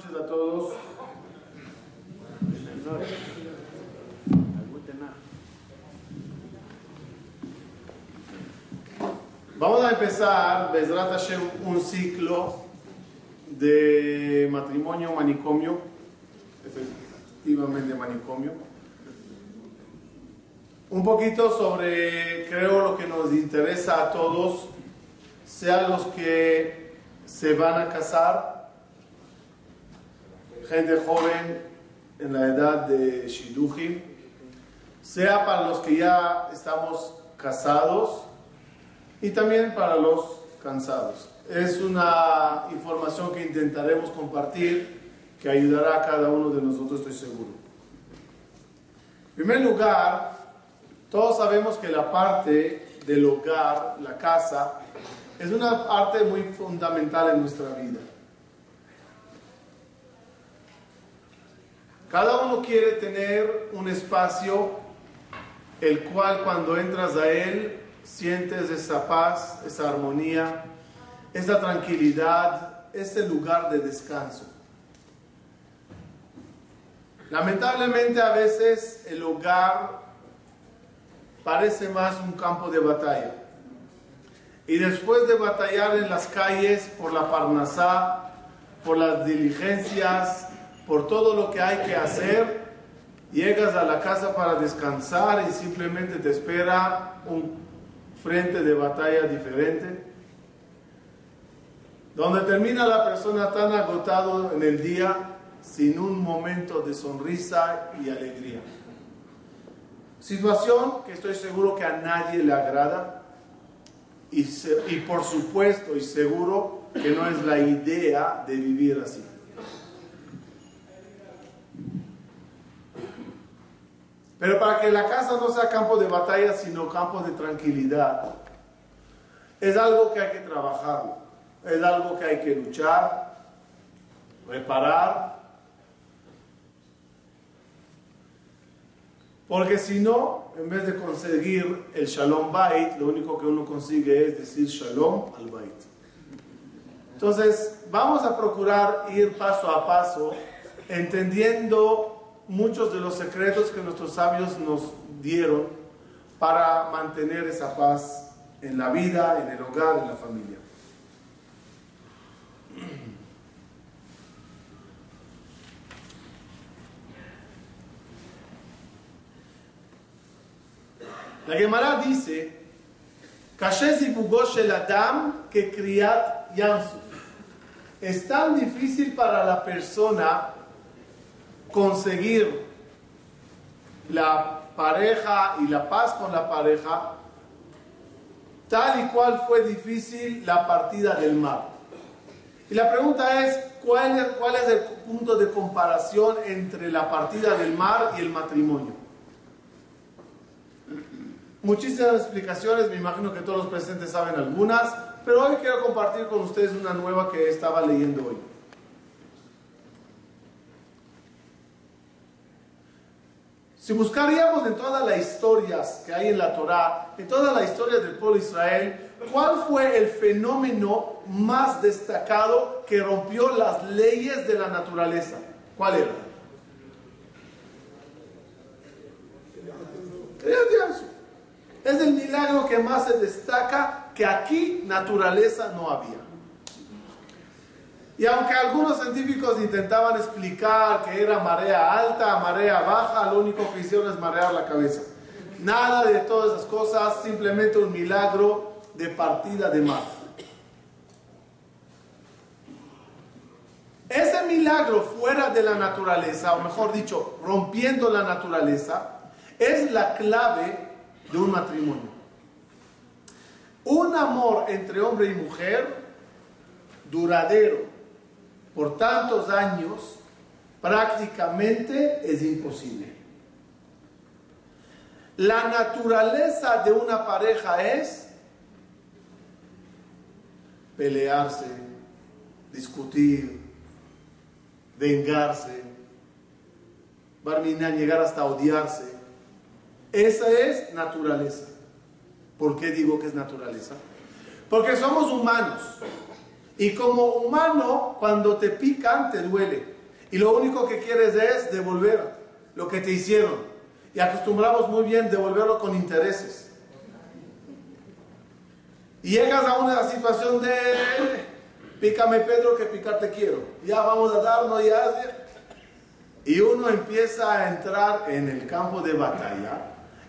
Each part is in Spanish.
noches a todos. Vamos a empezar, Bezrat Hashem, un ciclo de matrimonio manicomio, efectivamente manicomio. Un poquito sobre, creo, lo que nos interesa a todos, sean los que se van a casar, gente joven en la edad de Shidujim, sea para los que ya estamos casados y también para los cansados. Es una información que intentaremos compartir que ayudará a cada uno de nosotros, estoy seguro. En primer lugar, todos sabemos que la parte del hogar, la casa, es una parte muy fundamental en nuestra vida. Cada uno quiere tener un espacio el cual cuando entras a él sientes esa paz, esa armonía, esa tranquilidad, ese lugar de descanso. Lamentablemente a veces el hogar parece más un campo de batalla. Y después de batallar en las calles por la Parnasá, por las diligencias, por todo lo que hay que hacer, llegas a la casa para descansar y simplemente te espera un frente de batalla diferente, donde termina la persona tan agotado en el día sin un momento de sonrisa y alegría. Situación que estoy seguro que a nadie le agrada, y, y por supuesto y seguro que no es la idea de vivir así. Pero para que la casa no sea campo de batalla, sino campo de tranquilidad, es algo que hay que trabajar, es algo que hay que luchar, reparar, Porque si no, en vez de conseguir el Shalom Bait, lo único que uno consigue es decir Shalom al Bait. Entonces, vamos a procurar ir paso a paso, entendiendo muchos de los secretos que nuestros sabios nos dieron para mantener esa paz en la vida, en el hogar, en la familia. La Gemara dice, el Adam que criat Es tan difícil para la persona conseguir la pareja y la paz con la pareja, tal y cual fue difícil la partida del mar. Y la pregunta es, ¿cuál es, cuál es el punto de comparación entre la partida del mar y el matrimonio? Muchísimas explicaciones, me imagino que todos los presentes saben algunas, pero hoy quiero compartir con ustedes una nueva que estaba leyendo hoy. Si buscaríamos en todas las historias que hay en la Torá, en toda la historia del pueblo de Israel, ¿cuál fue el fenómeno más destacado que rompió las leyes de la naturaleza? ¿Cuál era? Es el milagro que más se destaca que aquí naturaleza no había. Y aunque algunos científicos intentaban explicar que era marea alta, marea baja, lo único que hicieron es marear la cabeza. Nada de todas esas cosas, simplemente un milagro de partida de mar. Ese milagro fuera de la naturaleza, o mejor dicho, rompiendo la naturaleza, es la clave de un matrimonio. Un amor entre hombre y mujer duradero por tantos años prácticamente es imposible. La naturaleza de una pareja es pelearse, discutir, vengarse, barminar, llegar hasta odiarse. Esa es naturaleza. ¿Por qué digo que es naturaleza? Porque somos humanos. Y como humano, cuando te pican, te duele. Y lo único que quieres es devolver lo que te hicieron. Y acostumbramos muy bien devolverlo con intereses. Y llegas a una situación de pícame Pedro que picarte quiero. Ya vamos a darnos ya. Y uno empieza a entrar en el campo de batalla.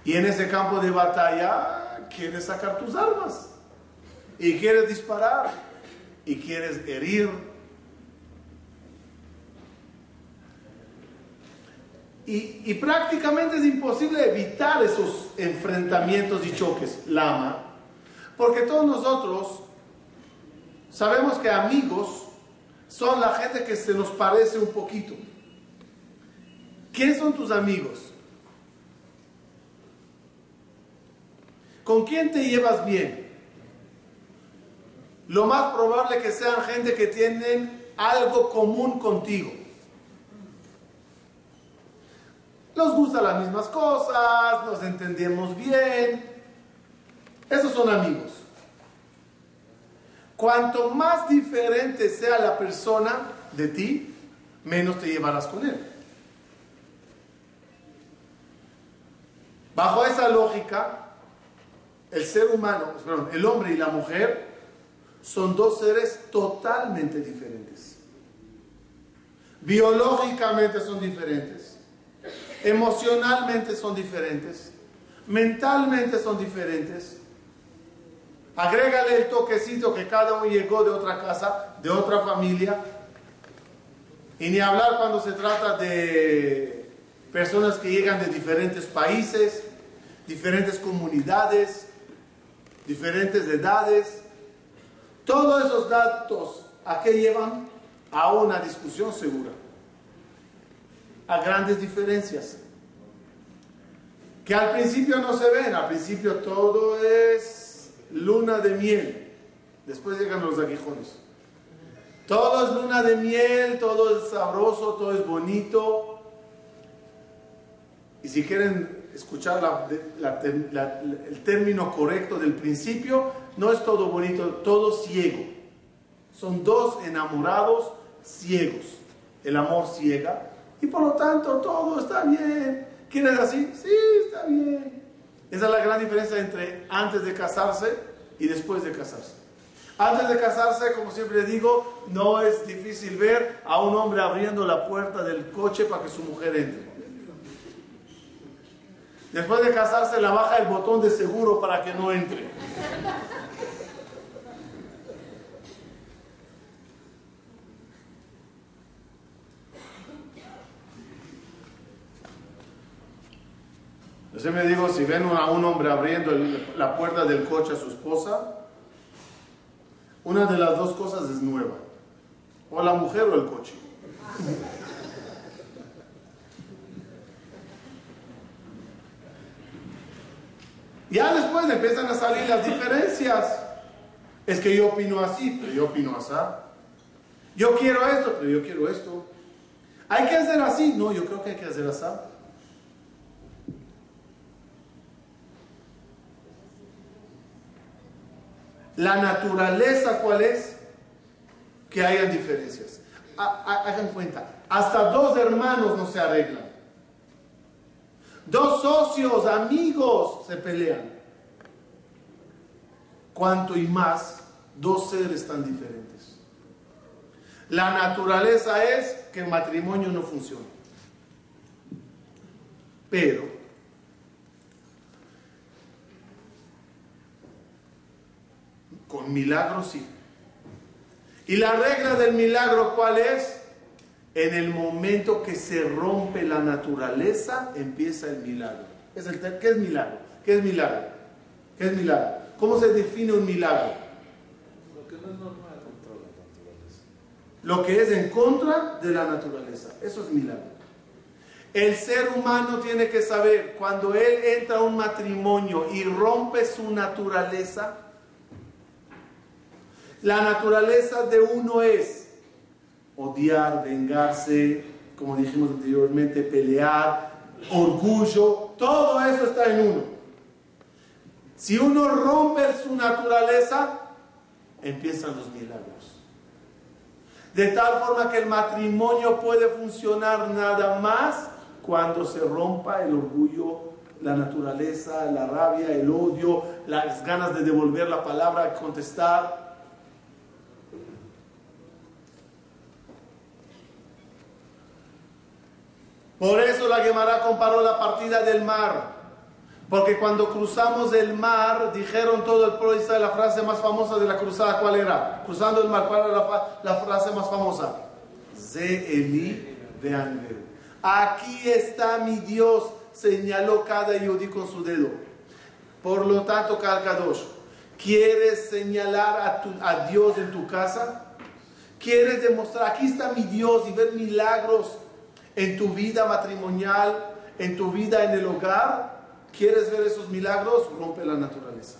Y en ese campo de batalla quieres sacar tus armas. Y quieres disparar. Y quieres herir. Y, y prácticamente es imposible evitar esos enfrentamientos y choques. Lama. Porque todos nosotros sabemos que amigos son la gente que se nos parece un poquito. ¿Quién son tus amigos? ¿Con quién te llevas bien? Lo más probable que sean gente que tienen algo común contigo. Nos gustan las mismas cosas, nos entendemos bien. Esos son amigos. Cuanto más diferente sea la persona de ti, menos te llevarás con él. Bajo esa lógica, el ser humano, el hombre y la mujer son dos seres totalmente diferentes. Biológicamente son diferentes, emocionalmente son diferentes, mentalmente son diferentes. Agrégale el toquecito que cada uno llegó de otra casa, de otra familia. Y ni hablar cuando se trata de personas que llegan de diferentes países, diferentes comunidades, diferentes edades. Todos esos datos, ¿a qué llevan? A una discusión segura, a grandes diferencias, que al principio no se ven, al principio todo es luna de miel, después llegan los aguijones. Todo es luna de miel, todo es sabroso, todo es bonito. Y si quieren escuchar el término correcto del principio, no es todo bonito, todo ciego. Son dos enamorados ciegos. El amor ciega y por lo tanto todo está bien. ¿Quieres así? Sí, está bien. Esa es la gran diferencia entre antes de casarse y después de casarse. Antes de casarse, como siempre digo, no es difícil ver a un hombre abriendo la puerta del coche para que su mujer entre. Después de casarse, la baja el botón de seguro para que no entre. Yo me digo, si ven a un hombre abriendo la puerta del coche a su esposa, una de las dos cosas es nueva. O la mujer o el coche. Ya después empiezan a salir las diferencias. Es que yo opino así, pero yo opino así. Yo quiero esto, pero yo quiero esto. Hay que hacer así. No, yo creo que hay que hacer así. La naturaleza, ¿cuál es? Que hayan diferencias. Hagan cuenta, hasta dos hermanos no se arreglan. Dos socios, amigos, se pelean. Cuanto y más dos seres tan diferentes. La naturaleza es que el matrimonio no funcione. Pero con milagros sí. Y la regla del milagro, ¿cuál es? En el momento que se rompe la naturaleza, empieza el milagro. Es el, ¿Qué es milagro? ¿Qué es milagro? ¿Qué es milagro? ¿Cómo se define un milagro? Lo que no es normal contra la naturaleza. Lo que es en contra de la naturaleza. Eso es milagro. El ser humano tiene que saber, cuando él entra a un matrimonio y rompe su naturaleza, la naturaleza de uno es odiar, vengarse, como dijimos anteriormente, pelear, orgullo, todo eso está en uno. Si uno rompe su naturaleza, empiezan los milagros. De tal forma que el matrimonio puede funcionar nada más cuando se rompa el orgullo, la naturaleza, la rabia, el odio, las ganas de devolver la palabra, contestar. Por eso la Gemara comparó la partida del mar. Porque cuando cruzamos el mar, dijeron todo el pueblo de la frase más famosa de la cruzada, ¿cuál era? Cruzando el mar, ¿cuál era la, frase más famosa? Ze Eli Aquí está mi Dios, señaló cada yudí con su dedo. Por lo tanto, Kalkadosh, ¿quieres señalar a, a Dios en tu casa? ¿Quieres demostrar, aquí está mi Dios y ver milagros en tu vida matrimonial, en tu vida en el hogar? ¿Quieres ver esos milagros? Rompe la naturaleza.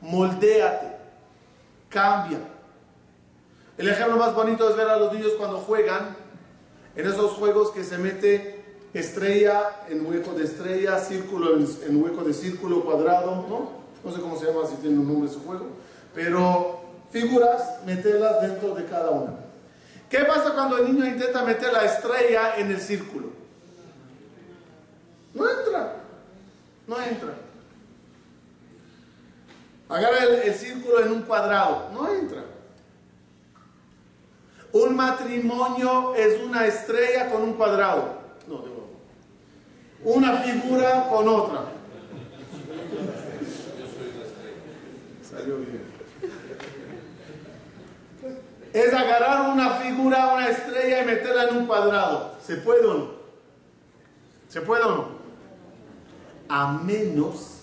Moldéate. Cambia. El ejemplo más bonito es ver a los niños cuando juegan en esos juegos que se mete estrella en hueco de estrella, círculo en, hueco de círculo, cuadrado, ¿no? No sé cómo se llama, si tiene un nombre ese juego. Pero figuras, meterlas dentro de cada una. ¿Qué pasa cuando el niño intenta meter la estrella en el círculo? No entra. No entra. Agarra el, círculo en un cuadrado. No entra. Un matrimonio es una estrella con un cuadrado. No, de Una figura con otra. Salió bien. Es agarrar una figura, una estrella y meterla en un cuadrado. ¿Se puede o no? ¿Se puede o no? a menos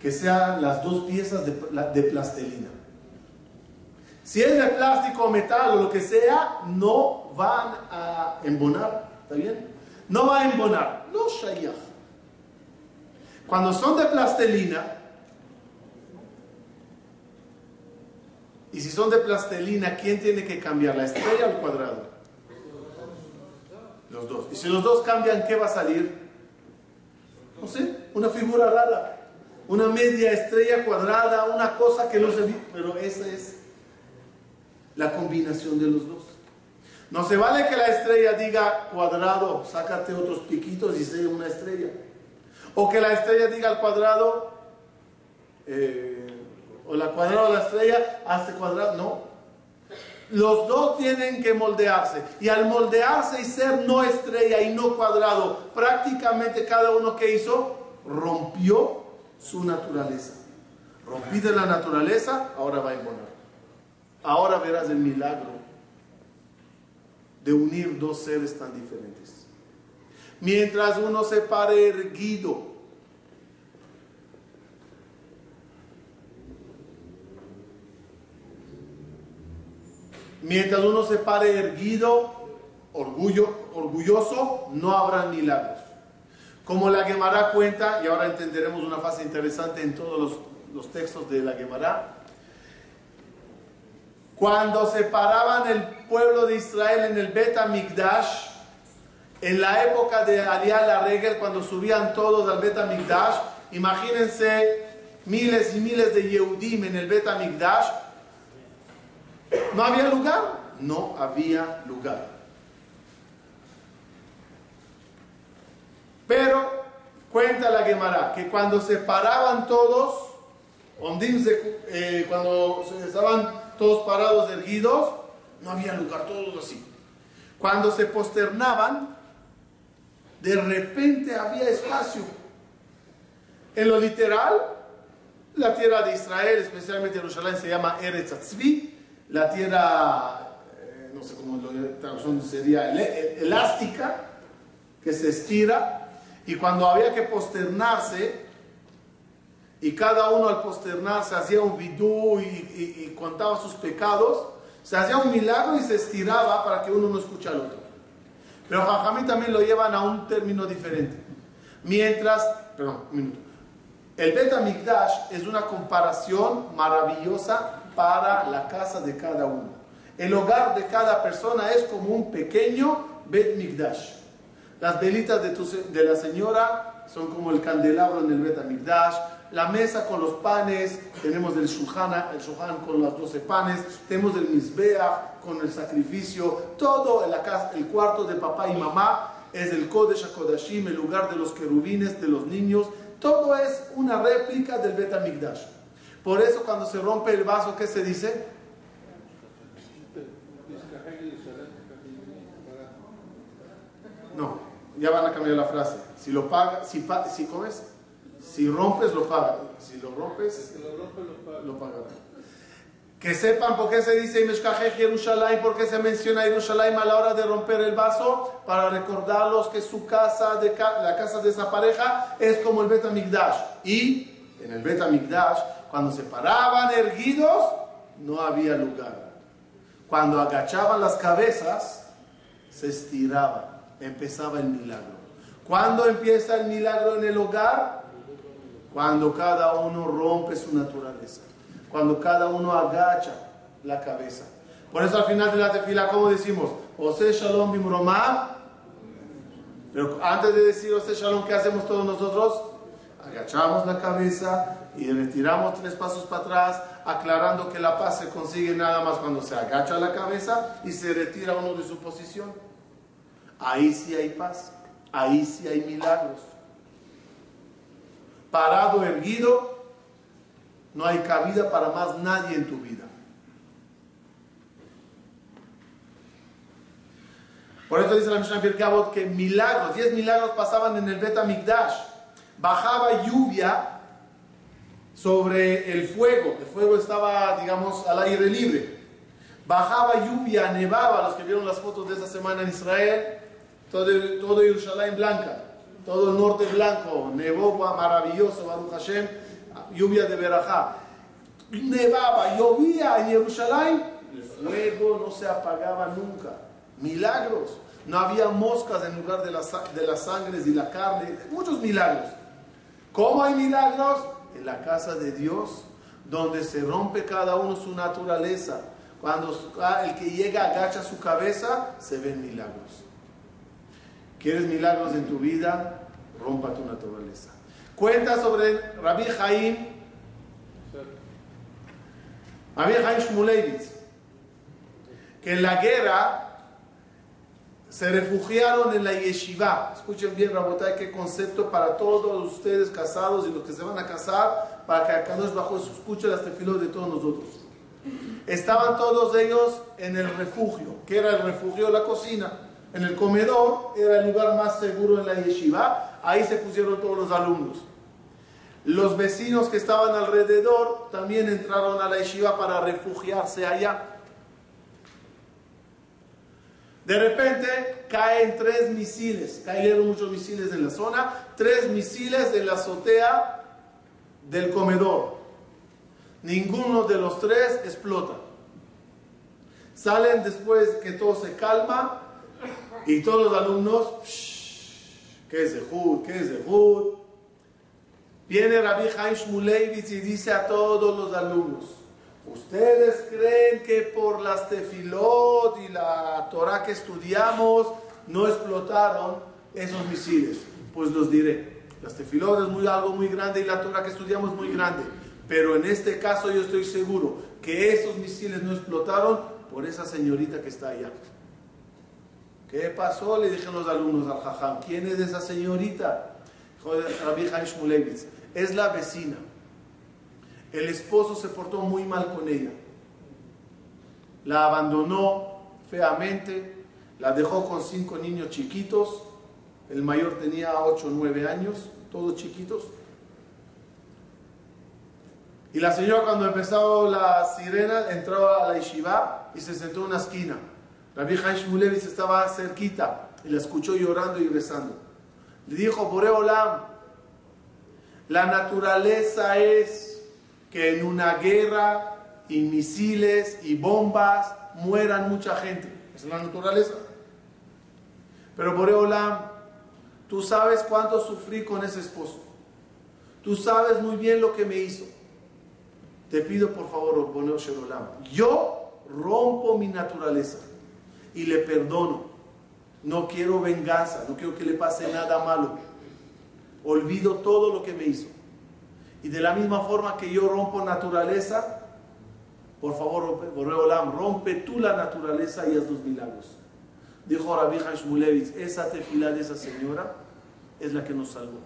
que sean las dos piezas de, de plastelina. Si es de plástico o metal o lo que sea, no van a embonar. ¿Está bien? No va a embonar. No shayach. Cuando son de plastelina, y si son de plastelina, ¿quién tiene que cambiar? ¿La estrella o el cuadrado? Los dos. Y si los dos cambian, ¿qué va a salir? no sé, una figura rara, una media estrella cuadrada, una cosa que no se ve, pero esa es la combinación de los dos. No se vale que la estrella diga cuadrado, sácate otros piquitos y sea una estrella. O que la estrella diga al cuadrado, eh, o la cuadrada o la estrella, hace cuadrado. No, los dos tienen que moldearse. Y al moldearse y ser no estrella y no cuadrado, prácticamente cada uno que hizo rompió su naturaleza. Rompiste la naturaleza, ahora va a imponer. Ahora verás el milagro de unir dos seres tan diferentes. Mientras uno se pare erguido Mientras uno se pare erguido, orgullo, orgulloso, no habrá milagros. Como la Gemara cuenta, y ahora entenderemos una fase interesante en todos los, textos de la Gemara, cuando separaban el pueblo de Israel en el Bet Migdash, en la época de Ariel la Regel, cuando subían todos al Bet Migdash, imagínense miles y miles de Yehudim en el Bet Migdash, ¿No había lugar? No había lugar. Pero cuenta la Gemara que cuando se paraban todos, eh, cuando estaban todos parados erguidos, no había lugar, todos así. Cuando se posternaban, de repente había espacio. En lo literal, la tierra de Israel, especialmente Jerusalén, se llama Eretz Atzvi, la tierra, eh, no sé cómo la traducción sería, elástica, que se estira, y cuando había que posternarse, y cada uno al posternarse hacía un vidú y, contaba sus pecados, se hacía un milagro y se estiraba para que uno no escuche al otro. Pero Jajamí también lo llevan a un término diferente. Mientras, perdón, un minuto. El Bet es una comparación maravillosa para la casa de cada uno. El hogar de cada persona es como un pequeño Bet Migdash. Las velitas de, la señora son como el candelabro en el Bet Migdash. la mesa con los panes, tenemos el shulchan, el shulchan con los 12 panes, tenemos el misbeach con el sacrificio, todo en el cuarto de papá y mamá es el Kodesh HaKodashim, el lugar de los querubines, de los niños, todo es una réplica del Bet HaMikdash. Por eso cuando se rompe el vaso, ¿qué se dice? No, ya van a cambiar la frase. Si lo paga, si, si comes, si rompes, lo paga. Si lo rompes, lo, pagará. Que sepan por qué se dice Jerusalén, por qué se menciona Jerusalén a la hora de romper el vaso, para recordarlos que su casa, de, la casa de esa pareja, es como el Bet Y en el Bet cuando se paraban erguidos, no había lugar. Cuando agachaban las cabezas, se estiraba, empezaba el milagro. ¿Cuándo empieza el milagro en el hogar? Cuando cada uno rompe su naturaleza. Cuando cada uno agacha la cabeza. Por eso al final de la tefila, ¿cómo decimos? Ose Shalom Bimromam. Pero antes de decir Ose Shalom, ¿qué hacemos todos nosotros? Agachamos la cabeza y retiramos tres pasos para atrás, aclarando que la paz se consigue nada más cuando se agacha la cabeza y se retira uno de su posición. Ahí sí hay paz, ahí sí hay milagros. Parado, erguido, no hay cabida para más nadie en tu vida. Por eso dice la Mishnah Birkabot que milagros, diez milagros pasaban en el Bet Bajaba lluvia sobre el fuego. El fuego estaba, digamos, al aire libre. Bajaba lluvia, nevaba, los que vieron las fotos de esta semana en Israel, todo, todo blanca, todo el norte blanco, nevó maravilloso, Baruch Hashem, lluvia de Berajá. Nevaba, llovía en Jerusalén, el fuego no se apagaba nunca. Milagros. No había moscas en lugar de, de las sangres y la carne. Muchos milagros. ¿Cómo hay milagros? En la casa de Dios, donde se rompe cada uno su naturaleza. Cuando el que llega agacha su cabeza, se ven milagros. ¿Quieres milagros en tu vida? Rompa tu naturaleza. Cuenta sobre Rabbi Jaim, Rabbi Jaim Shmulevitz, que en la guerra se refugiaron en la yeshiva. Escuchen bien, Rabotay, qué concepto para todos ustedes casados y los que se van a casar, para que Akadosh Bajo escuche las tefilos de todos nosotros. Estaban todos ellos en el refugio, que era el refugio la cocina. En el comedor era el lugar más seguro en la yeshiva. Ahí se pusieron todos los alumnos. Los vecinos que estaban alrededor también entraron a la yeshiva para refugiarse allá. De repente caen tres misiles, cayeron muchos misiles en la zona, tres misiles en la azotea del comedor. Ninguno de los tres explota. Salen después que todo se calma y todos los alumnos, ¿qué es Jud? ¿Qué es Jud? Viene Rabbi Haim Shmulevitz y dice a todos los alumnos, ¿Ustedes creen que por las tefilot y la Torah que estudiamos no explotaron esos misiles? Pues los diré. Las tefilot es muy, algo muy grande y la Torah que estudiamos es muy grande. Pero en este caso yo estoy seguro que esos misiles no explotaron por esa señorita que está allá. ¿Qué pasó? Le dijeron los alumnos al jajam. ¿Quién es esa señorita? Rabbi Shmulevitz. Es la vecina. El esposo se portó muy mal con ella. La abandonó feamente, la dejó con cinco niños chiquitos, el mayor tenía 8 o 9 años, todos chiquitos. Y la señora cuando empezó la sirena entró a la yeshiva y se sentó en una esquina. La vieja Ishmulevitz estaba cerquita y la escuchó llorando y rezando. Le dijo, Boreolam, la naturaleza es que en una guerra y misiles y bombas mueran mucha gente. Es la naturaleza. Pero Boreolam, tú sabes cuánto sufrí con ese esposo. Tú sabes muy bien lo que me hizo. Te pido por favor, Boreolam, yo rompo mi naturaleza y le perdono. No quiero venganza, no quiero que le pase nada malo. Olvido todo lo que me hizo Y de la misma forma que yo rompo naturaleza, por favor, Olam, rompe tú la naturaleza y haz los milagros. Dijo Rabbi Hashmulevitz, esa tefila de esa señora es la que nos salvó.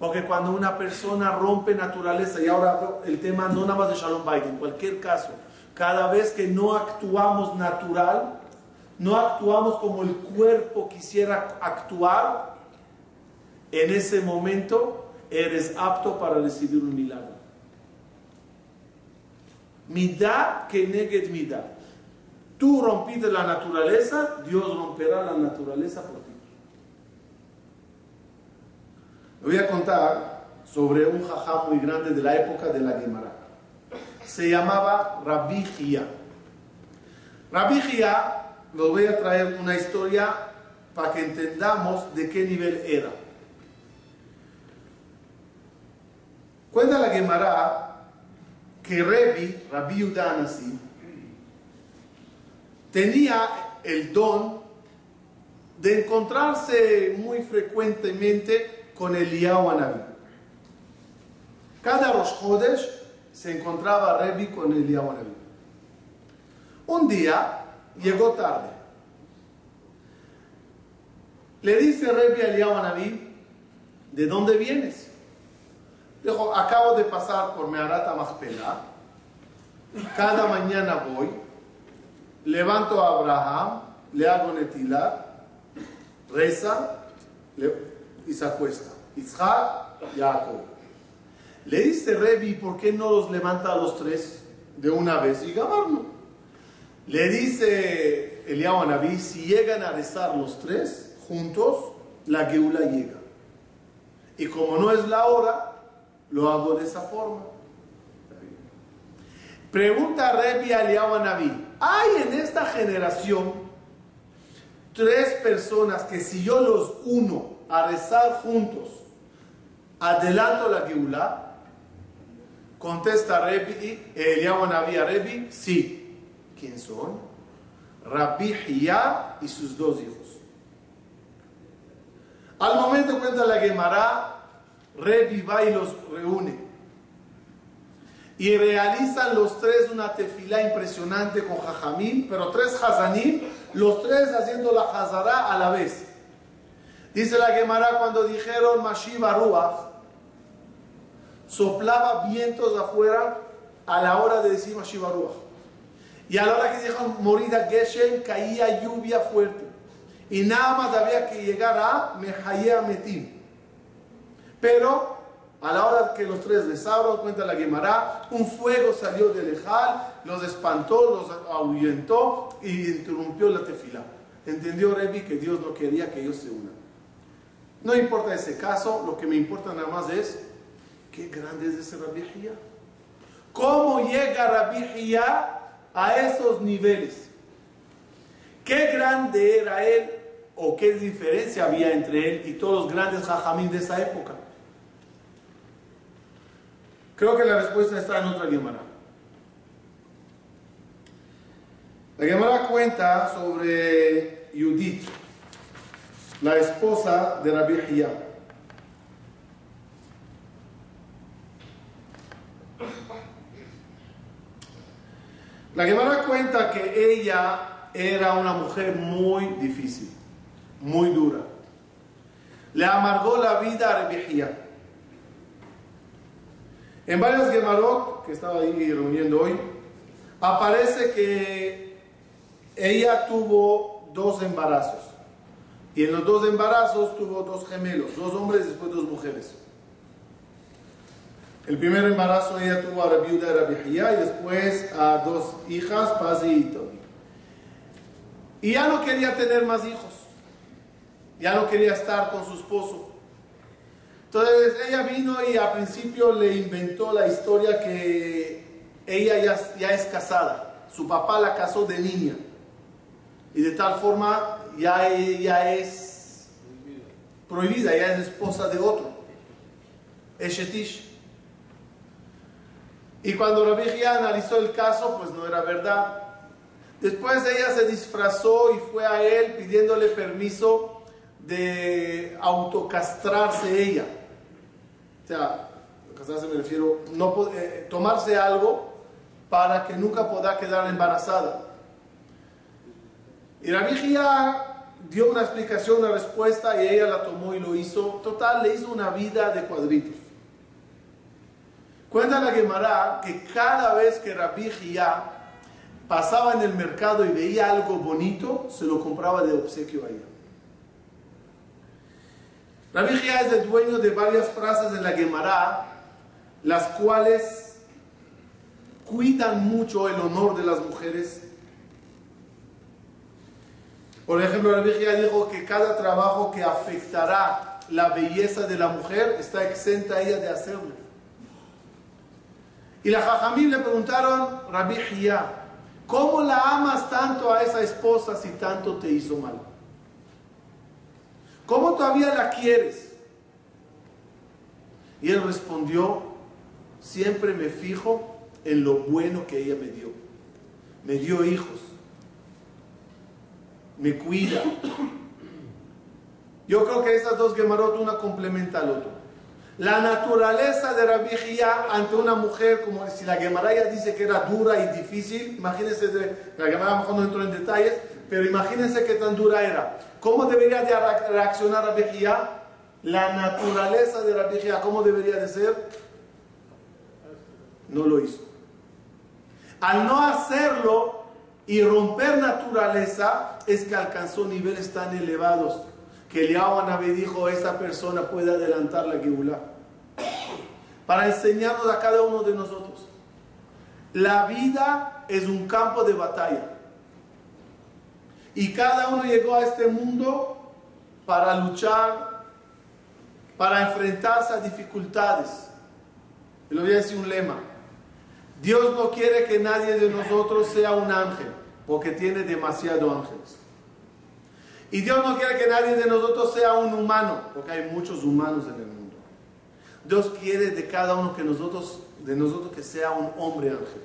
Porque cuando una persona rompe naturaleza, y ahora el tema no nada más de Shalom Bait, en cualquier caso, cada vez que no actuamos natural, no actuamos como el cuerpo quisiera actuar, en ese momento eres apto para recibir un milagro. Midá que neged midá. Tú rompiste la naturaleza, Dios romperá la naturaleza por ti. Le voy a contar sobre un jajá muy grande de la época de la Gemara. Se llamaba Rabbi Gia. Rabbi Gia, lo voy a traer una historia para que entendamos de qué nivel era. Cuenta la Gemara que Rebi, Rabbi Udanasi, tenía el don de encontrarse muy frecuentemente con Eliyahu Anabí. Cada Rosh Chodesh se encontraba Rebi con Eliyahu Anabí. Un día llegó tarde. Le dice Rebi a Eliyahu ¿de dónde vienes? Dijo, acabo de pasar por Meharata Machpelah. Cada mañana voy, levanto a Abraham, le hago netilat, reza y se acuesta. Isaac, Jacob. Le dice Revi, ¿por qué no los levanta a los tres de una vez y gabarno? Le dice Eliyahu Anabí, si llegan a rezar los tres juntos, la Geula llega. Y como no es la hora, lo hago de esa forma. Pregunta Rebi Eliyahu Anabí, ¿hay en esta generación tres personas que si yo los uno a rezar juntos, adelanto la Geulá? Contesta Rebi, Eliyahu Anabí a Rebi, sí. ¿Quién son? Rabbi Hiyá y sus dos hijos. Al momento cuenta la Gemara, Rebi va y los reúne. Y realizan los tres una tefila impresionante con Jajamim, pero tres Hazanim, los tres haciendo la Hazara a la vez. Dice la Gemara cuando dijeron Mashiva Ruach, soplaba vientos afuera a la hora de decir Mashiva Ruach. Y a la hora que dijeron Morida Geshem, caía lluvia fuerte. Y nada más había que llegar a Mehaya Metim. Pero a la hora que los tres les abran, cuenta la Gemara, un fuego salió del Ejal, los espantó, los ahuyentó y interrumpió la tefila. Entendió Revi que Dios no quería que ellos se unan. No importa ese caso, lo que me importa nada más es qué grande es ese Rabbi ¿Cómo llega Rabbi a esos niveles? ¿Qué grande era él o qué diferencia había entre él y todos los grandes jajamín de esa época? Creo que la respuesta está en otra Gemara. La Gemara cuenta sobre Judith, la esposa de Rabbi Hiyah. La Gemara cuenta que ella era una mujer muy difícil, muy dura. Le amargó la vida a Rabbi Hiyah. En varios Gemarot, que estaba ahí reuniendo hoy, aparece que ella tuvo dos embarazos. Y en los dos embarazos tuvo dos gemelos, dos hombres y después dos mujeres. El primer embarazo ella tuvo a la viuda de Rabbi y después a dos hijas, Paz y Tobi. Y ya no quería tener más hijos. Ya no quería estar con su esposo. Entonces ella vino y al principio le inventó la historia que ella ya, es casada. Su papá la casó de niña. Y de tal forma ya ella es prohibida, ya es esposa de otro. Eshetish. Y cuando Rabbi analizó el caso, pues no era verdad. Después ella se disfrazó y fue a él pidiéndole permiso de autocastrarse ella sea, casarse me refiero, no, eh, tomarse algo para que nunca pueda quedar embarazada. Y Rabbi Gia dio una explicación, una respuesta y ella la tomó y lo hizo. Total, le hizo una vida de cuadritos. Cuenta la Gemara que cada vez que Rabbi Gia pasaba en el mercado y veía algo bonito, se lo compraba de obsequio a ella. Rabbi Gia es el dueño de varias frases en la Gemara, las cuales cuidan mucho el honor de las mujeres. Por ejemplo, Rabbi Gia dijo que cada trabajo que afectará la belleza de la mujer está exenta ella de hacerlo. Y la Jajamim le preguntaron, Rabbi ¿cómo la amas tanto a esa esposa si tanto te hizo mal? ¿Cómo todavía la quieres? Y él respondió, siempre me fijo en lo bueno que ella me dio. Me dio hijos. Me cuida. Yo creo que esas dos Gemarot, una complementa al otro. La naturaleza de Rabbi Gia ante una mujer, como si la Gemara ya dice que era dura y difícil, imagínense, la Gemara a lo mejor no entró en detalles, pero imagínense qué tan dura era. ¿Cómo debería de reaccionar Rabbi Gia? La naturaleza de Rabbi Gia, ¿cómo debería de ser? No lo hizo. Al no hacerlo y romper naturaleza, es que alcanzó niveles tan elevados que Eliyahu Anabé dijo, esa persona puede adelantar la Geulá. Para enseñarnos a cada uno de nosotros. La vida es un campo de batalla. Y cada uno llegó a este mundo para luchar, para enfrentarse a dificultades. Y le voy a decir un lema. Dios no quiere que nadie de nosotros sea un ángel, porque tiene demasiados ángeles. Y Dios no quiere que nadie de nosotros sea un humano, porque hay muchos humanos en el mundo. Dios quiere de cada uno que nosotros, de nosotros que sea un hombre ángel.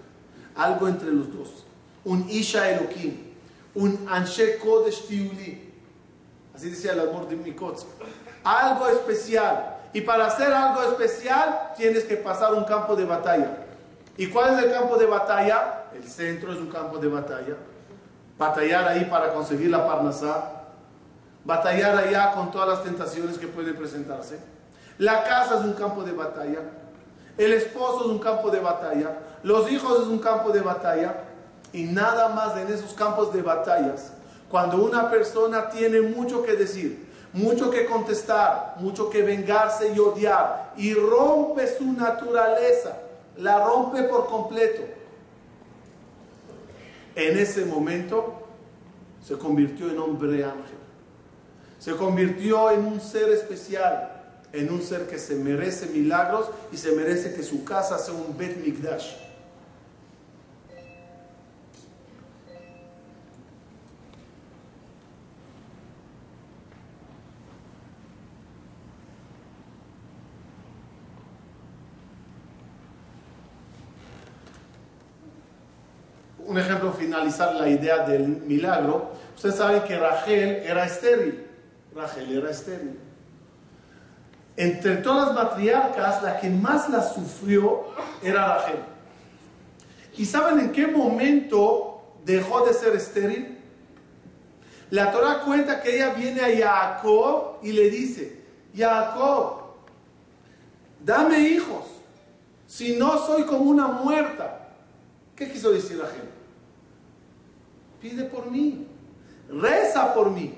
Algo entre los dos. Un Isha Elohim. Un Anshe Kodesh Tiuli. Así decía el amor de Mikotsk. Algo especial. Y para hacer algo especial tienes que pasar un campo de batalla. ¿Y cuál es el campo de batalla? El centro es un campo de batalla. Batallar ahí para conseguir la parnasá. Batallar allá con todas las tentaciones que pueden presentarse. La casa es un campo de batalla. El esposo es un campo de batalla. Los hijos es un campo de batalla. Y nada más en esos campos de batallas. Cuando una persona tiene mucho que decir, mucho que contestar, mucho que vengarse y odiar, y rompe su naturaleza, la rompe por completo. En ese momento se convirtió en hombre ángel. Se convirtió en un ser especial, en un ser que se merece milagros y se merece que su casa sea un Bet Mikdash. Finalizar la idea del milagro. Ustedes saben que Rachel era estéril. Rachel era estéril. Entre todas las matriarcas, la que más la sufrió era Rachel. ¿Y saben en qué momento dejó de ser estéril? La Torah cuenta que ella viene a Jacob y le dice, Jacob, dame hijos, si no soy como una muerta. ¿Qué quiso decir Rachel? Pide por mí, reza por mí.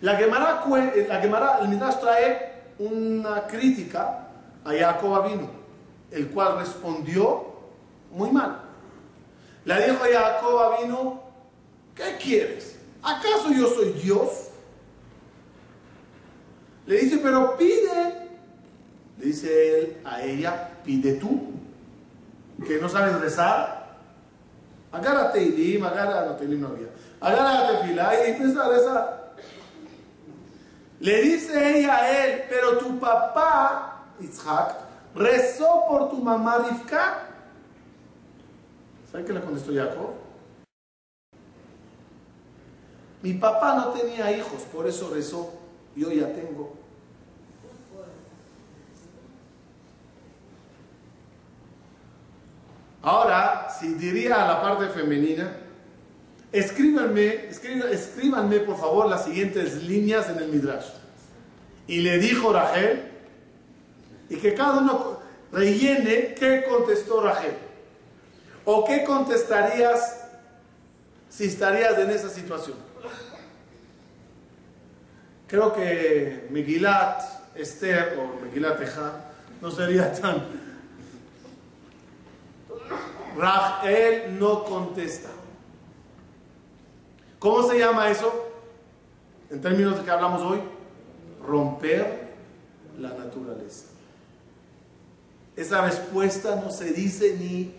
La Gemara, la Gemara el Midrash trae una crítica a Jacob Avinu, el cual respondió muy mal. Le dijo a Jacob Avinu, ¿qué quieres? ¿Acaso yo soy Dios? Le dice, pero pide. Le dice él a ella, pide tú, que no sabes rezar. Agarra Teilim, agarra, no Teilim no había. Agarra Tefilá y empieza a rezar. Le dice ella a él, pero tu papá, Isaac, rezó por tu mamá Rivka. ¿Sabe qué le contestó Jacob? Mi papá no tenía hijos, por eso rezó. Yo ya tengo. Si diría a la parte femenina, escríbanme, escríbanme, escríbanme por favor las siguientes líneas en el Midrash. Y le dijo Rachel, y que cada uno rellene qué contestó Rachel. ¿O qué contestarías si estarías en esa situación? Creo que Megilat Esther o Megilat Eja no sería tan... Rachel no contesta. ¿Cómo se llama eso? En términos de que hablamos hoy, romper la naturaleza. Esa respuesta no se dice ni,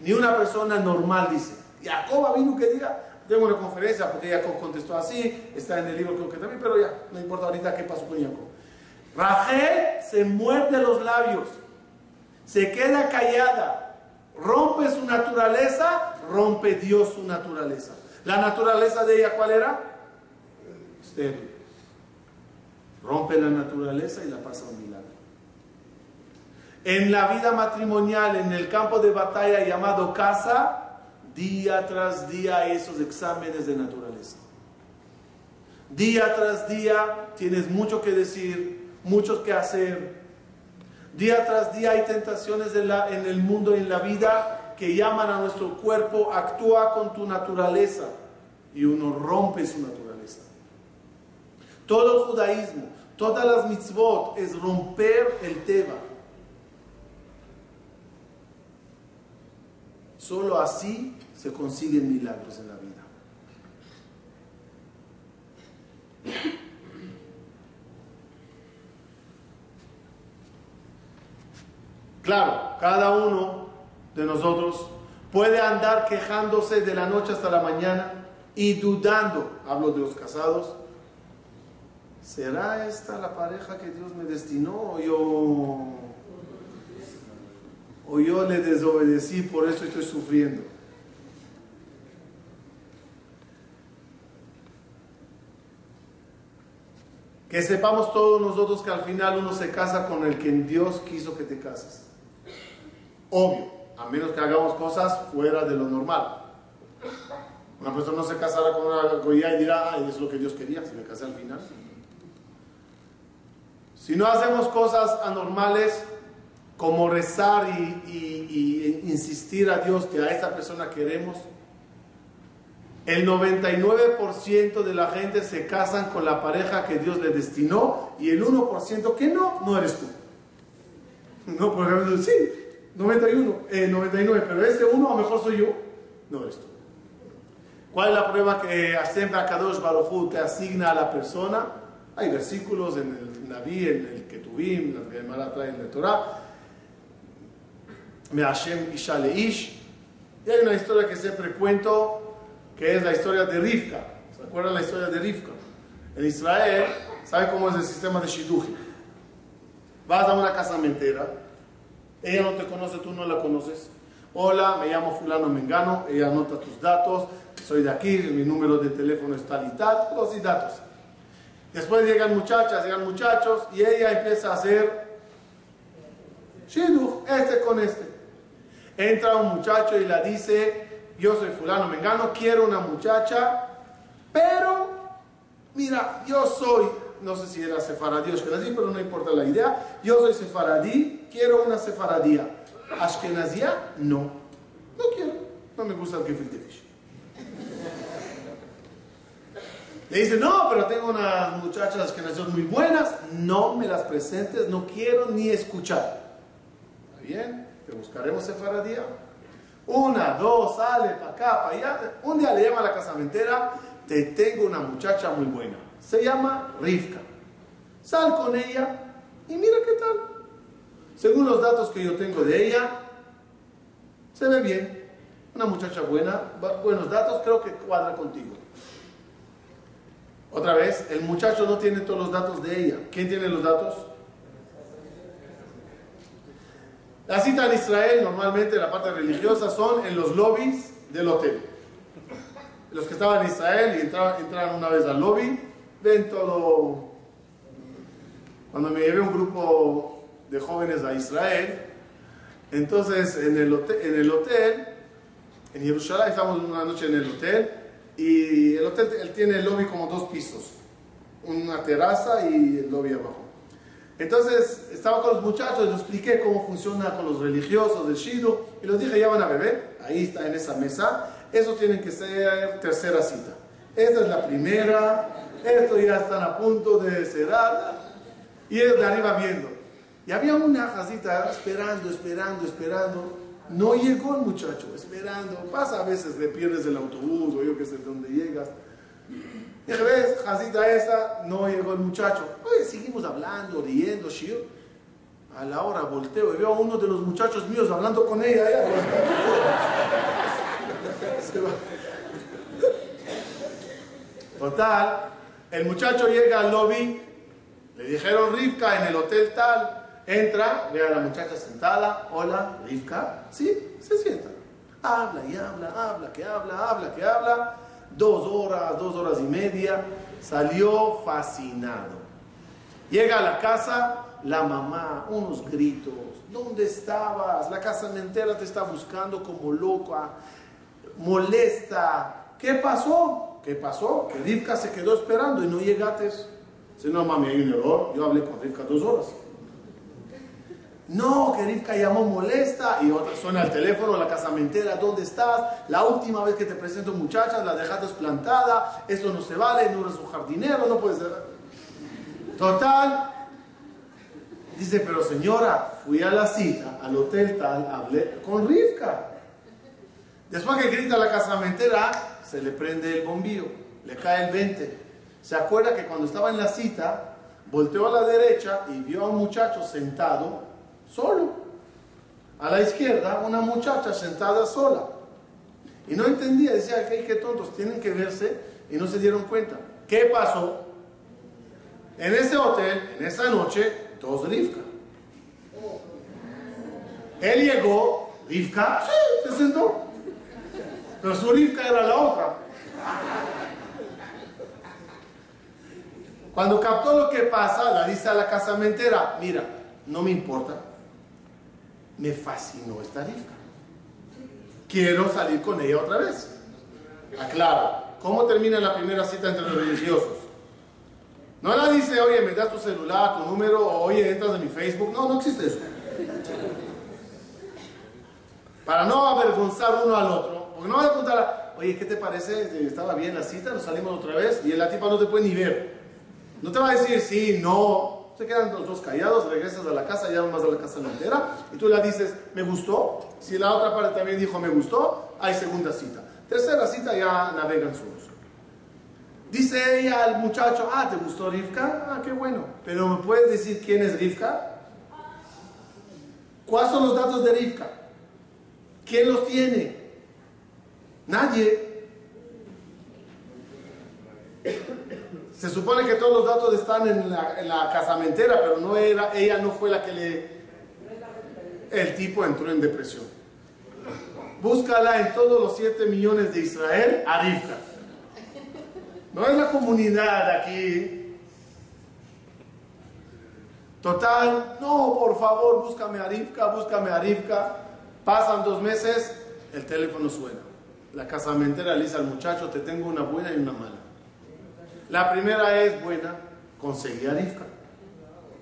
ni una persona normal dice. Jacob vino que diga, tengo una conferencia porque Jacob contestó así, está en el libro creo que también, pero ya, no importa ahorita qué pasó con Jacob. Rachel se muerde los labios, se queda callada, rompe su naturaleza, rompe Dios su naturaleza. La naturaleza de ella, ¿cuál era? Estéril. Rompe la naturaleza y la pasa a un milagro. En la vida matrimonial, en el campo de batalla llamado casa, día tras día esos exámenes de naturaleza. Día tras día tienes mucho que decir, mucho que hacer. Día tras día hay tentaciones en, el mundo y en la vida que llaman a nuestro cuerpo, actúa con tu naturaleza y uno rompe su naturaleza. Todo el judaísmo, todas las mitzvot es romper el teba. Solo así se consiguen milagros en la vida. Claro, cada uno de nosotros puede andar quejándose de la noche hasta la mañana y dudando, hablo de los casados, ¿será esta la pareja que Dios me destinó o yo, o yo le desobedecí, por eso estoy sufriendo? Que sepamos todos nosotros que al final uno se casa con el que Dios quiso que te cases. Obvio, a menos que hagamos cosas fuera de lo normal. Una persona no se casará con una goya y dirá, es lo que Dios quería, si me casé al final. Si no hacemos cosas anormales como rezar y insistir a Dios que a esta persona queremos, el 99% de la gente se casan con la pareja que Dios le destinó y el 1% que no, no eres tú. No, por ejemplo, sí, 91, eh, 99, pero ese uno a lo mejor soy yo, no eres tú. ¿Cuál es la prueba que Baruj te asigna a la persona? Hay versículos en el Naví, en el Ketuvim, la Gemara trae en la Torah. Me Hashem Isha Leish. Y hay una historia que siempre cuento que es la historia de Rivka. ¿Se acuerdan la historia de Rivka? En Israel, ¿sabe cómo es el sistema de Shidduchim? Vas a una casamentera, ella no te conoce, tú no la conoces. Hola, me llamo fulano Mengano, ella anota tus datos, soy de aquí, mi número de teléfono es tal y tal, los datos. Después llegan muchachas, llegan muchachos y ella empieza a hacer Shidduch, este con este. Entra un muchacho y la dice, yo soy fulano mengano, quiero una muchacha, pero mira, yo soy, no sé si era sefaradí o ashkenazí, pero no importa la idea, yo soy sefaradí, quiero una sefaradía. Ashkenazía, no, no quiero, no me gusta el gefilte fish. Le dice, no, pero tengo unas muchachas que muy buenas, no me las presentes, no quiero ni escuchar. ¿Está bien? Te buscaremos sefaradía. Una, dos, sale para acá, para allá. Un día le llama a la casamentera, te tengo una muchacha muy buena. Se llama Rivka. Sal con ella y mira qué tal. Según los datos que yo tengo de ella, se ve bien. Una muchacha buena, buenos datos, creo que cuadra contigo. Otra vez, el muchacho no tiene todos los datos de ella. ¿Quién tiene los datos? La cita en Israel, normalmente la parte religiosa, son en los lobbies del hotel. Los que estaban en Israel y entraban, una vez al lobby, ven todo. Cuando me llevé un grupo de jóvenes a Israel, Entonces, en el hotel, en, el hotel, en Jerusalén, estamos una noche en el hotel y el hotel él tiene el lobby como dos pisos, una terraza y el lobby abajo. Entonces, estaba con los muchachos, les expliqué cómo funciona con los religiosos del Shido y les dije, ya van a beber, ahí está en esa mesa, eso tienen que ser tercera cita. Esta es la primera, esto ya están a punto de cerrar y es de arriba viendo. Y había una jacita esperando, esperando, esperando. No llegó el muchacho, esperando. Pasa a veces, le pierdes el autobús o yo qué sé dónde llegas. Y ves, jacita esa, no llegó el muchacho. Oye, seguimos hablando, riendo, shio. A la hora volteo y veo a uno de los muchachos míos hablando con ella. Total, el muchacho llega al lobby, le dijeron Rivka en el hotel tal, entra, ve a la muchacha sentada, hola, Rivka, sí, se sienta. Habla y habla, habla, que habla, habla, que habla. Dos horas, dos horas y media, salió fascinado. Llega a la casa, la mamá, unos gritos, ¿dónde estabas? La casa entera te está buscando como loca, molesta. ¿Qué pasó? ¿Qué pasó? Que Rivka se quedó esperando y no llegaste. Dice, no mami, hay un error. Yo hablé con Rivka dos horas. No, que Rivka llamó molesta y otra suena el teléfono, la casamentera, ¿dónde estás? La última vez que te presento muchachas, la dejaste plantada, eso no se vale, no eres un jardinero, no puedes. Total. Dice, pero señora, fui a la cita, al hotel tal, hablé con Rivka. Después que grita la casamentera, se le prende el bombillo, le cae el 20. Se acuerda que cuando estaba en la cita, volteó a la derecha y vio a un muchacho sentado solo. A la izquierda, una muchacha sentada sola. Y no entendía, decía, que qué tontos, tienen que verse y no se dieron cuenta. ¿Qué pasó? En ese hotel, en esa noche, dos Rivka. Él llegó, Rivka, sí, se sentó. Su Rivka era la otra. Cuando captó lo que pasa, la dice a la casamentera, mira, no me importa, me fascinó esta Rivka. Quiero salir con ella otra vez. Aclara, ¿cómo termina la primera cita entre los religiosos? No la dice, oye, me das tu celular, tu número, o oye, entras en mi Facebook. No, no existe eso. Para no avergonzar uno al otro, porque no va a preguntar, oye, ¿qué te parece? ¿Estaba bien la cita? ¿Nos salimos otra vez? Y la tipa no te puede ni ver. No te va a decir sí, no. Se quedan los dos callados, regresas a la casa, ya más a la casa entera, y tú le dices, me gustó. Si la otra parte también dijo, me gustó, hay segunda cita. Tercera cita ya navegan solos. Dice ella al muchacho, ah, ¿te gustó Rivka? Ah, qué bueno. Pero ¿me puedes decir quién es Rivka? ¿Cuáles son los datos de Rivka? ¿Quién los tiene? Nadie. Se supone que todos los datos están en la, en la, casamentera, pero no era, ella no fue la que le... El tipo entró en depresión. Búscala en todos los 7 millones de Israel a Rivka. No es la comunidad aquí. Total, no, por favor, búscame a Rivka, búscame a Rivka. Pasan dos meses, el teléfono suena. La casamentera le dice al muchacho, te tengo una buena y una mala. La primera es buena, conseguí a Rivka.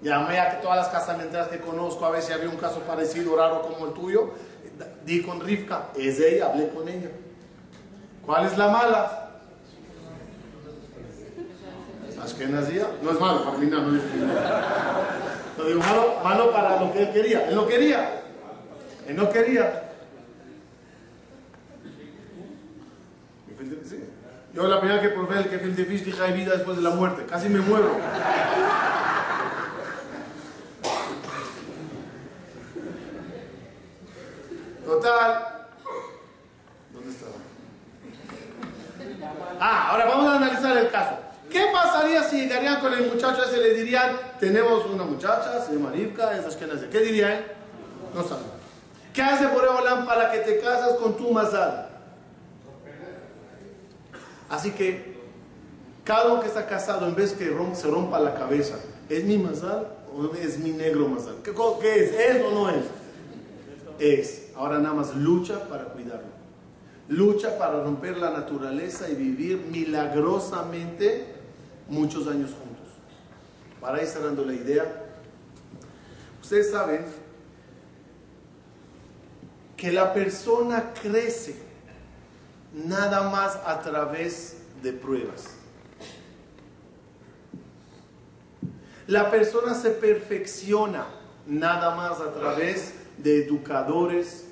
Llamé a todas las casamenteras que conozco a ver si había un caso parecido, raro como el tuyo. Di con Rivka, es ella, hablé con ella. ¿Cuál es la mala? Ashkenazía, no es malo, para mí no, no es Lo digo malo, malo para lo que él quería. Él no quería. Él no quería. Yo la primera que probé el que fish dije hay vida después de la muerte. Casi me muero. Total. ¿Dónde estaba? Ah, ahora vamos a analizar el caso. ¿Qué pasaría si llegarían con el muchacho ese y le dirían, tenemos una muchacha, se llama Rivka, esas que ¿Qué diría él? No sabe. ¿Qué hace Boreolam para que te casas con tu mazal? Así que cada uno que está casado, en vez que se rompa la cabeza, ¿es mi mazal o es mi negro mazal? ¿Qué, es? ¿Es o no es? es, ahora nada más lucha para cuidarlo. Lucha para romper la naturaleza y vivir milagrosamente muchos años juntos. Para ir cerrando la idea, ustedes saben que la persona crece nada más a través de pruebas. La persona se perfecciona nada más a través de educadores,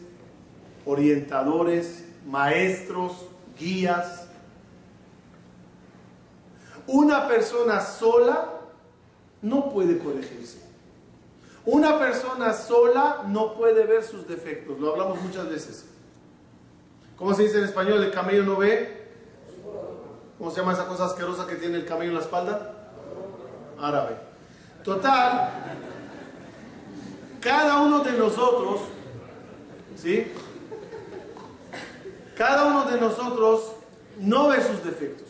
orientadores, maestros, guías. Una persona sola no puede corregirse. Una persona sola no puede ver sus defectos. Lo hablamos muchas veces. ¿Cómo se dice en español? ¿El camello no ve? ¿Cómo se llama esa cosa asquerosa que tiene el camello en la espalda? Árabe. Total, cada uno de nosotros, ¿sí? Cada uno de nosotros no ve sus defectos.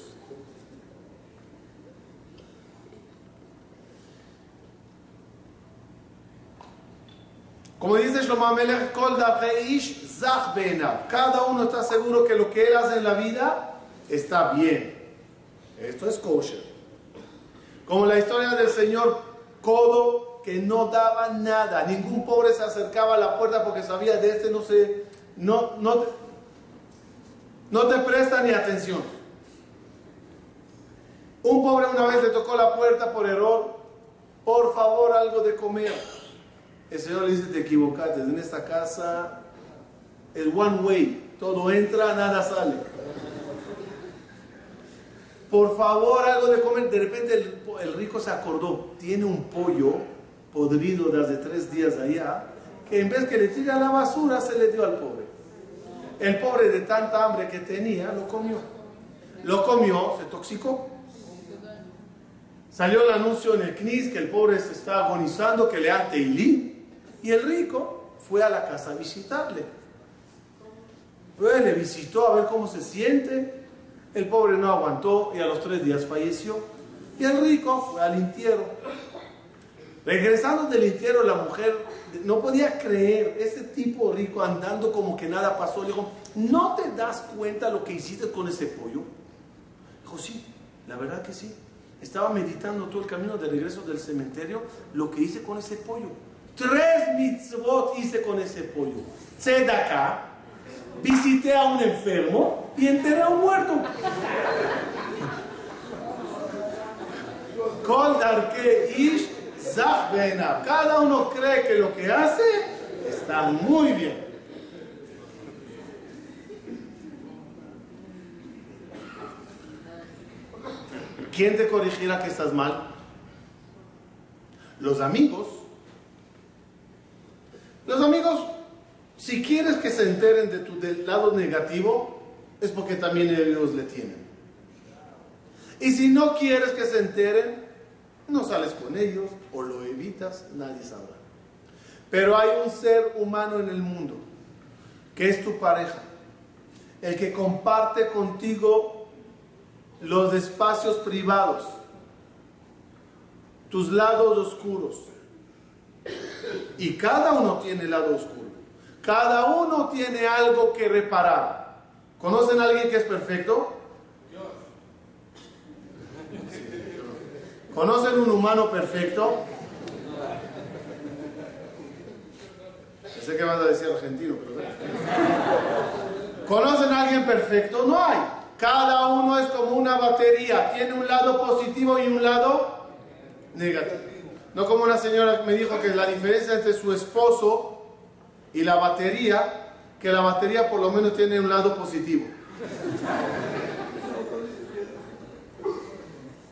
Como dice Shlomo Amelech, cada uno está seguro que lo que él hace en la vida está bien. Esto es kosher. Como la historia del señor Codo que no daba nada, ningún pobre se acercaba a la puerta porque sabía de este no se no no no te presta ni atención. Un pobre una vez le tocó la puerta por error, por favor algo de comer. El Señor le dice, te equivocaste, en esta casa el one way, todo entra, nada sale. Por favor, algo de comer. De repente el, rico se acordó, tiene un pollo podrido desde tres días allá, que en vez que le tire a la basura, se le dio al pobre. El pobre de tanta hambre que tenía, lo comió. Lo comió, se toxicó. Salió el anuncio en el CNIS que el pobre se está agonizando, que le ate y y el rico fue a la casa a visitarle. Fue, le visitó a ver cómo se siente. El pobre no aguantó y a los tres días falleció. Y el rico fue al entierro. Regresando del entierro, la mujer no podía creer, ese tipo rico andando como que nada pasó. Le dijo, ¿no te das cuenta lo que hiciste con ese pollo? Dijo, sí, la verdad que sí. Estaba meditando todo el camino de regreso del cementerio lo que hice con ese pollo. Tres mitzvot hice con ese pollo. acá, visité a un enfermo y enterré a un muerto. Cada uno cree que lo que hace está muy bien. ¿Quién te corregirá que estás mal? Los amigos los amigos, si quieres que se enteren de tu del lado negativo, es porque también ellos le tienen. Y si no quieres que se enteren, no sales con ellos o lo evitas, nadie sabrá. Pero hay un ser humano en el mundo, que es tu pareja, el que comparte contigo los espacios privados, tus lados oscuros, y cada uno tiene el lado oscuro. Cada uno tiene algo que reparar. ¿Conocen a alguien que es perfecto? ¿Conocen un humano perfecto? Sé que vas a decir argentino, pero... ¿Conocen a alguien perfecto? No hay. Cada uno es como una batería. Tiene un lado positivo y un lado negativo. No como una señora me dijo que la diferencia entre su esposo y la batería, que la batería por lo menos tiene un lado positivo.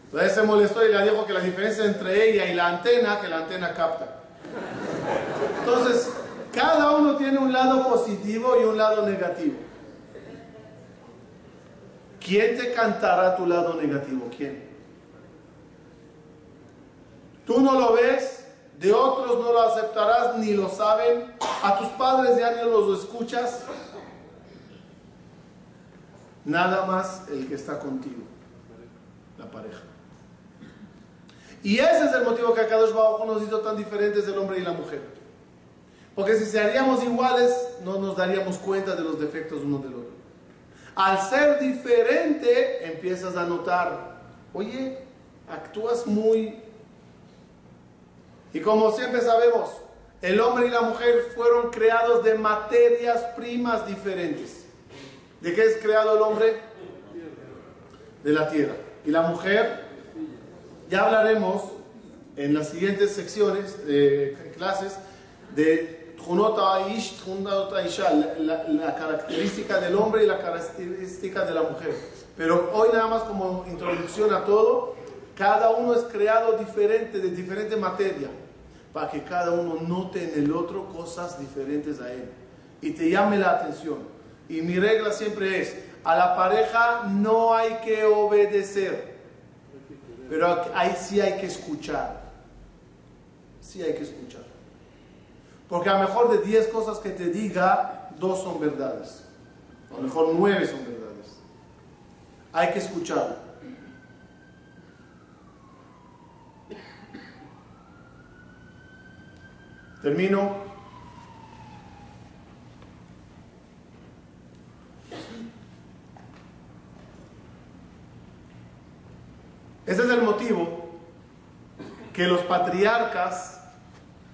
Entonces se molestó y le dijo que la diferencia entre ella y la antena, que la antena capta. Entonces, cada uno tiene un lado positivo y un lado negativo. ¿Quién te cantará tu lado negativo? ¿Quién? Tú no lo ves, de otros no lo aceptarás ni lo saben, a tus padres ya ni los escuchas. Nada más el que está contigo, la pareja. Y ese es el motivo que Akadosh Baruj nos hizo tan diferentes el hombre y la mujer. Porque si seríamos iguales, no nos daríamos cuenta de los defectos uno del otro. Al ser diferente, empiezas a notar, oye, actúas muy... Y como siempre sabemos, el hombre y la mujer fueron creados de materias primas diferentes. ¿De qué es creado el hombre? De la tierra. Y la mujer, ya hablaremos en las siguientes secciones, de clases, de la, la característica del hombre y la característica de la mujer. Pero hoy nada más como introducción a todo, cada uno es creado diferente, de diferente materia, para que cada uno note en el otro cosas diferentes a él y te llame la atención. Y mi regla siempre es, a la pareja no hay que obedecer, pero ahí sí hay que escuchar. Sí hay que escuchar. Porque a lo mejor de 10 cosas que te diga, dos son verdades. A lo mejor nueve son verdades. Hay que escucharlo. Termino. Ese es el motivo que los patriarcas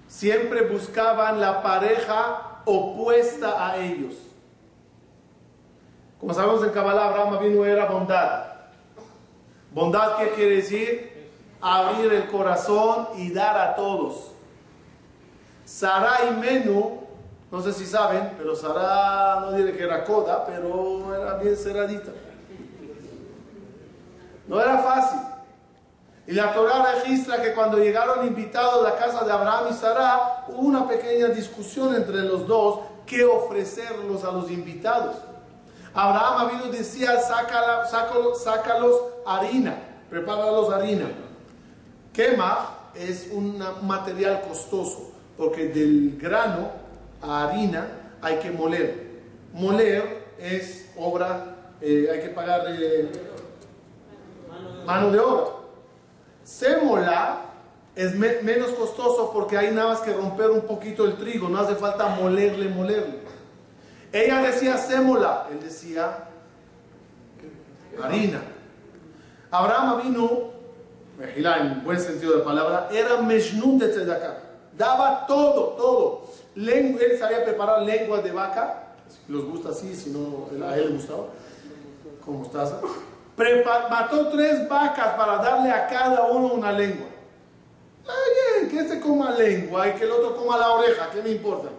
siempre buscaban la pareja opuesta a ellos. Como sabemos en Kabbalah, Abraham vino era bondad. Bondad, ¿qué quiere decir? Abrir el corazón y dar a todos. Sara y Menú, no sé si saben, pero Sara no diré que era coda, pero era bien ceradita. No era fácil. Y la Torah registra que cuando llegaron invitados a la casa de Abraham y Sara, hubo una pequeña discusión entre los dos, qué ofrecerlos a los invitados. Abraham vino decía, sácala, sácalos, sácalos harina, prepáralos harina. Quema es un material costoso, porque del grano a harina hay que moler. Moler es obra, eh, hay que pagar mano de obra. Sémola es menos costoso porque hay nada más que romper un poquito el trigo, no hace falta molerle, molerle. Ella decía sémola, él decía harina. Abraham vino, en buen sentido de la palabra, era meshnum de tzedakah. Daba todo, todo. él sabía preparar lenguas de vaca, si los gusta así, si no, a él le gustaba, con mostaza mató tres vacas para darle a cada uno una lengua. Que este coma lengua y que el otro coma la oreja, ¿qué me importa?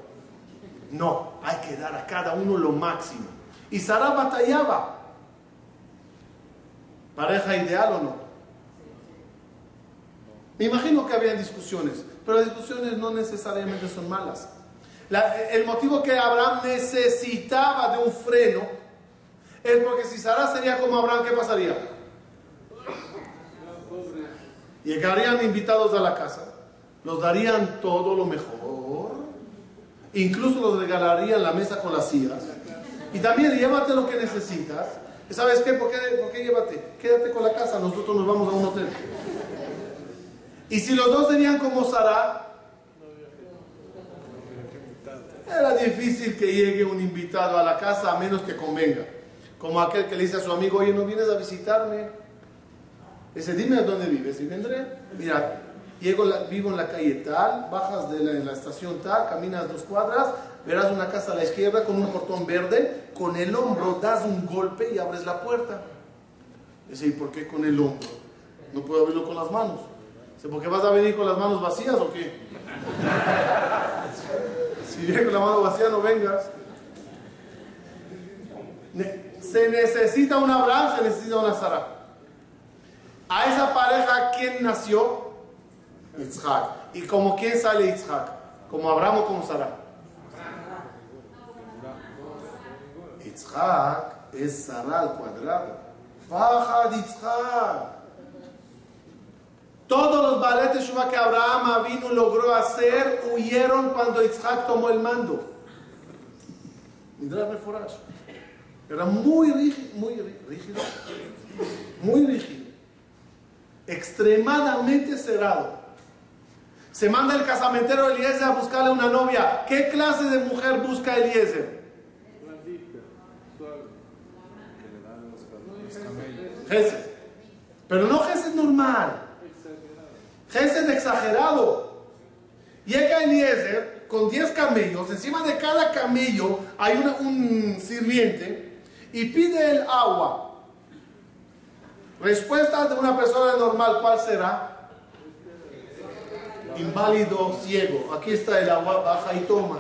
No, hay que dar a cada uno lo máximo. Y Sara batallaba. ¿Pareja ideal o no? Me imagino que había discusiones, pero las discusiones no necesariamente son malas. el motivo que Abraham necesitaba de un freno es porque si Sara sería como Abraham, ¿qué pasaría? Llegarían invitados a la casa, los darían todo lo mejor, incluso los regalarían la mesa con las sillas, y también llévate lo que necesitas. ¿Sabes qué? ¿Por qué, ¿Por qué llévate? Quédate con la casa, nosotros nos vamos a un hotel. Y si los dos serían como Sara, era difícil que llegue un invitado a la casa a menos que convenga. Como aquel que le dice a su amigo, oye, ¿no vienes a visitarme? Dice, dime dónde vives y vendré. Mira, vivo en la calle tal, bajas de la, estación tal, caminas dos cuadras, verás una casa a la izquierda con un portón verde, con el hombro das un golpe y abres la puerta. Dice, ¿y por qué con el hombro? No puedo abrirlo con las manos. Dice, ¿por vas a venir con las manos vacías o qué? si vienes con la mano vacía, no vengas. Se necesita un Abraham, se necesita una Sara. A esa pareja, ¿quién nació? Isaac. ¿Y como quién sale Isaac? ¿Como Abraham o como Sara? Isaac es Sara al cuadrado. Baja de Isaac. Todos los baletes que Abraham vino logró hacer huyeron cuando Isaac tomó el mando. Era muy rígido, muy rígido, muy rígido, extremadamente cerrado. Se manda el casamentero Eliezer a buscarle una novia. ¿Qué clase de mujer busca Eliezer? Gesed. Pero no Gesed normal. Gesed exagerado. Llega Eliezer con 10 camellos. Encima de cada camello hay un sirviente y pide el agua. Respuesta de una persona normal, ¿cuál será? Inválido, ciego. Aquí está el agua, baja y toma.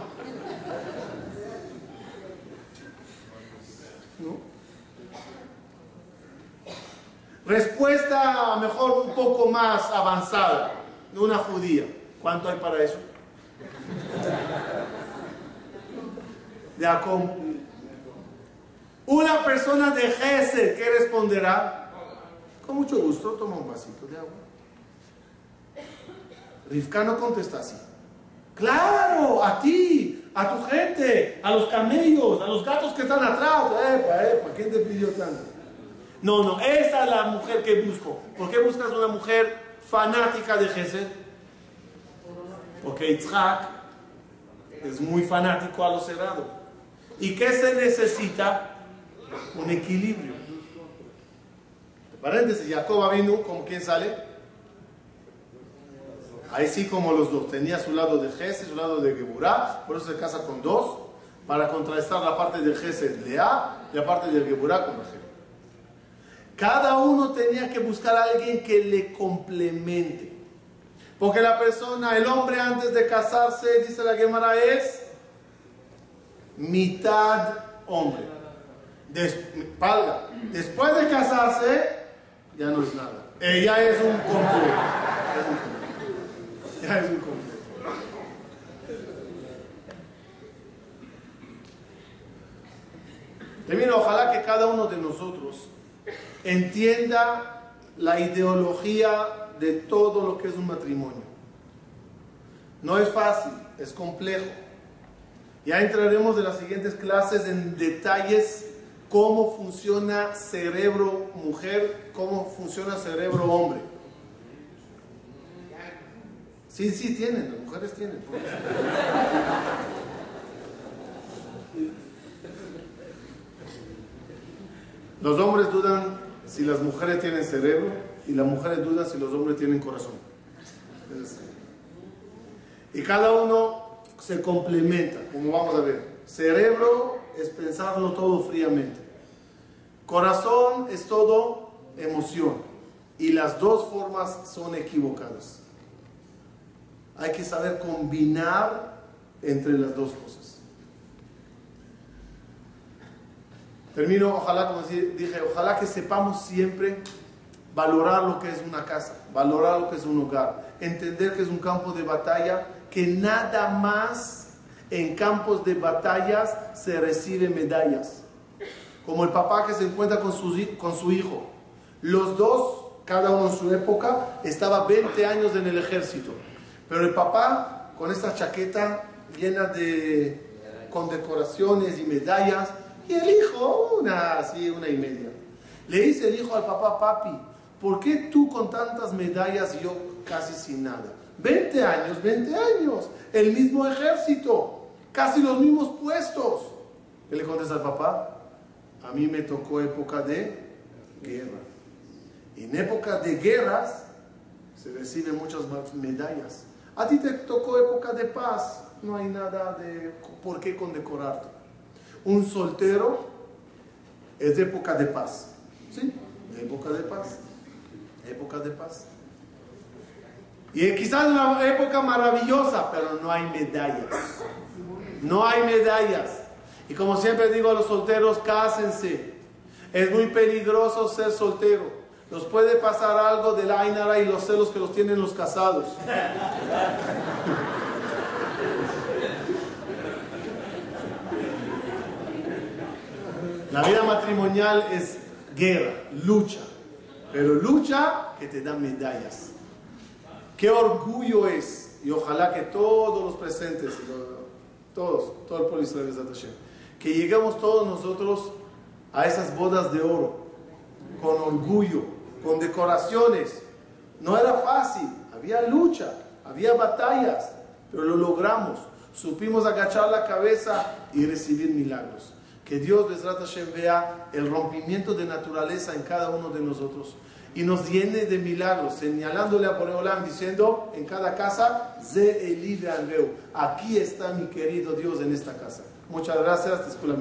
Respuesta mejor un poco más avanzada de una judía. ¿Cuánto hay para eso? Una persona de Gesed, ¿qué responderá? Con mucho gusto, toma un vasito de agua. Rivka no contesta así. Claro, a ti, a tu gente, a los camellos, a los gatos que están atrás. Epa, epa, ¿quién te pidió tanto? No, no, esa es la mujer que busco. ¿Por qué buscas una mujer fanática de Gesed? Porque Yitzhak es muy fanático a lo cerrado. ¿Y qué se necesita? Un equilibrio. Paréntesis, Jacob vino, ¿con quién sale? Ahí sí como los dos. Tenía su lado de Gesed, su lado de Geburah, por eso se casa con dos, para contrastar la parte de Gesed, Lea, y la parte de Geburah con Rachel. Cada uno tenía que buscar a alguien que le complemente. Porque la persona, el hombre antes de casarse, dice la Gemara, es mitad hombre. Des, Después de casarse, ya no es nada. Ella es un completo. Ya es un completo. Termino, ojalá que cada uno de nosotros entienda la ideología de todo lo que es un matrimonio. No es fácil, es complejo. Ya entraremos en las siguientes clases en detalles cómo funciona cerebro mujer, cómo funciona cerebro hombre. Sí, sí, tienen, las mujeres tienen. Los hombres dudan si las mujeres tienen cerebro y las mujeres dudan si los hombres tienen corazón. Y cada uno se complementa, como vamos a ver. Cerebro es pensarlo todo fríamente. Corazón es todo emoción. Y las dos formas son equivocadas. Hay que saber combinar entre las dos cosas. Termino, ojalá, como dije, ojalá que sepamos siempre valorar lo que es una casa, valorar lo que es un hogar, entender que es un campo de batalla, que nada más en campos de batallas se recibe medallas. Como el papá que se encuentra con su, con su hijo. Los dos, cada uno en su época, estaba 20 años en el ejército. Pero el papá, con esta chaqueta llena de condecoraciones y medallas, y el hijo, una así, una y media. Le dice el hijo al papá, papi, ¿por qué tú con tantas medallas y yo casi sin nada? 20 años, 20 años, el mismo ejército, casi los mismos puestos. ¿Qué le contesta al papá? A mí me tocó época de guerra. En época de guerras se reciben muchas medallas. A ti te tocó época de paz, no hay nada de por qué condecorarte. Un soltero es de época de paz. ¿Sí? época de paz. Época de paz. Y quizás una época maravillosa, pero no hay medallas. No hay medallas. Y como siempre digo a los solteros, cásense. Es muy peligroso ser soltero. Nos puede pasar algo del Ainara y los celos que los tienen los casados. La vida matrimonial es guerra, lucha, pero lucha que te da medallas. Qué orgullo es, y ojalá que todos los presentes, todos, todo el pueblo israelí, que lleguemos todos nosotros a esas bodas de oro, con orgullo, con decoraciones. No era fácil, había lucha, Había batallas, pero lo logramos. Supimos agachar la cabeza y recibir milagros. Que Dios, Besrat Hashem, vea el rompimiento de naturaleza en cada uno de nosotros y nos llene de milagros, señalándole a Boreolam, diciendo en cada casa, Ze Eli Aquí está mi querido Dios en esta casa. Muchas gracias. Te escuela